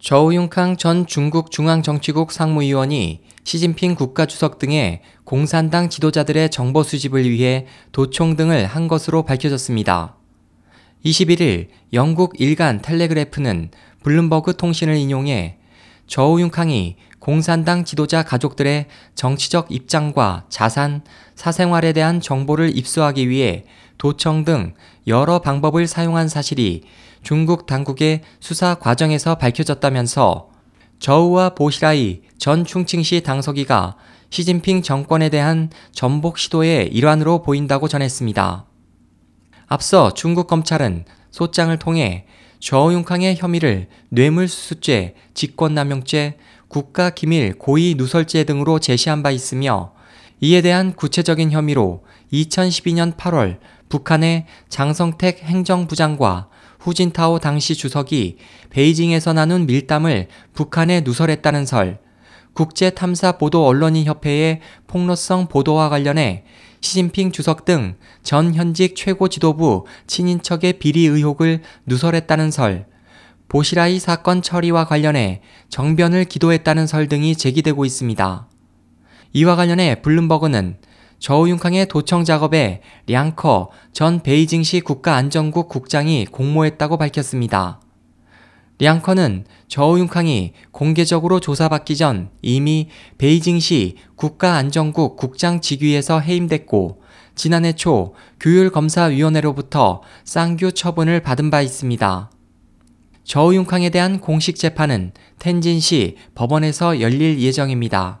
저우융캉 전 중국 중앙정치국 상무위원이 시진핑 국가주석 등의 공산당 지도자들의 정보 수집을 위해 도청 등을 한 것으로 밝혀졌습니다. 21일 영국 일간 텔레그래프는 블룸버그 통신을 인용해 저우융캉이 공산당 지도자 가족들의 정치적 입장과 자산, 사생활에 대한 정보를 입수하기 위해 도청 등 여러 방법을 사용한 사실이 중국 당국의 수사 과정에서 밝혀졌다면서 저우와 보시라이 전 충칭시 당서기가 시진핑 정권에 대한 전복 시도의 일환으로 보인다고 전했습니다. 앞서 중국 검찰은 소장을 통해 저우융캉의 혐의를 뇌물수수죄, 직권남용죄, 국가기밀 고의 누설죄 등으로 제시한 바 있으며 이에 대한 구체적인 혐의로 2012년 8월 북한의 장성택 행정부장과 후진타오 당시 주석이 베이징에서 나눈 밀담을 북한에 누설했다는 설, 국제탐사보도언론인협회의 폭로성 보도와 관련해 시진핑 주석 등 전 현직 최고 지도부 친인척의 비리 의혹을 누설했다는 설, 보시라이 사건 처리와 관련해 정변을 기도했다는 설 등이 제기되고 있습니다. 이와 관련해 블룸버그는 저우융캉의 도청 작업에 량커 전 베이징시 국가안전국 국장이 공모했다고 밝혔습니다. 량커는 저우융캉이 공개적으로 조사받기 전 이미 베이징시 국가안전국 국장 직위에서 해임됐고 지난해 초 교율검사위원회로부터 쌍규 처분을 받은 바 있습니다. 저우융캉에 대한 공식 재판은 텐진시 법원에서 열릴 예정입니다.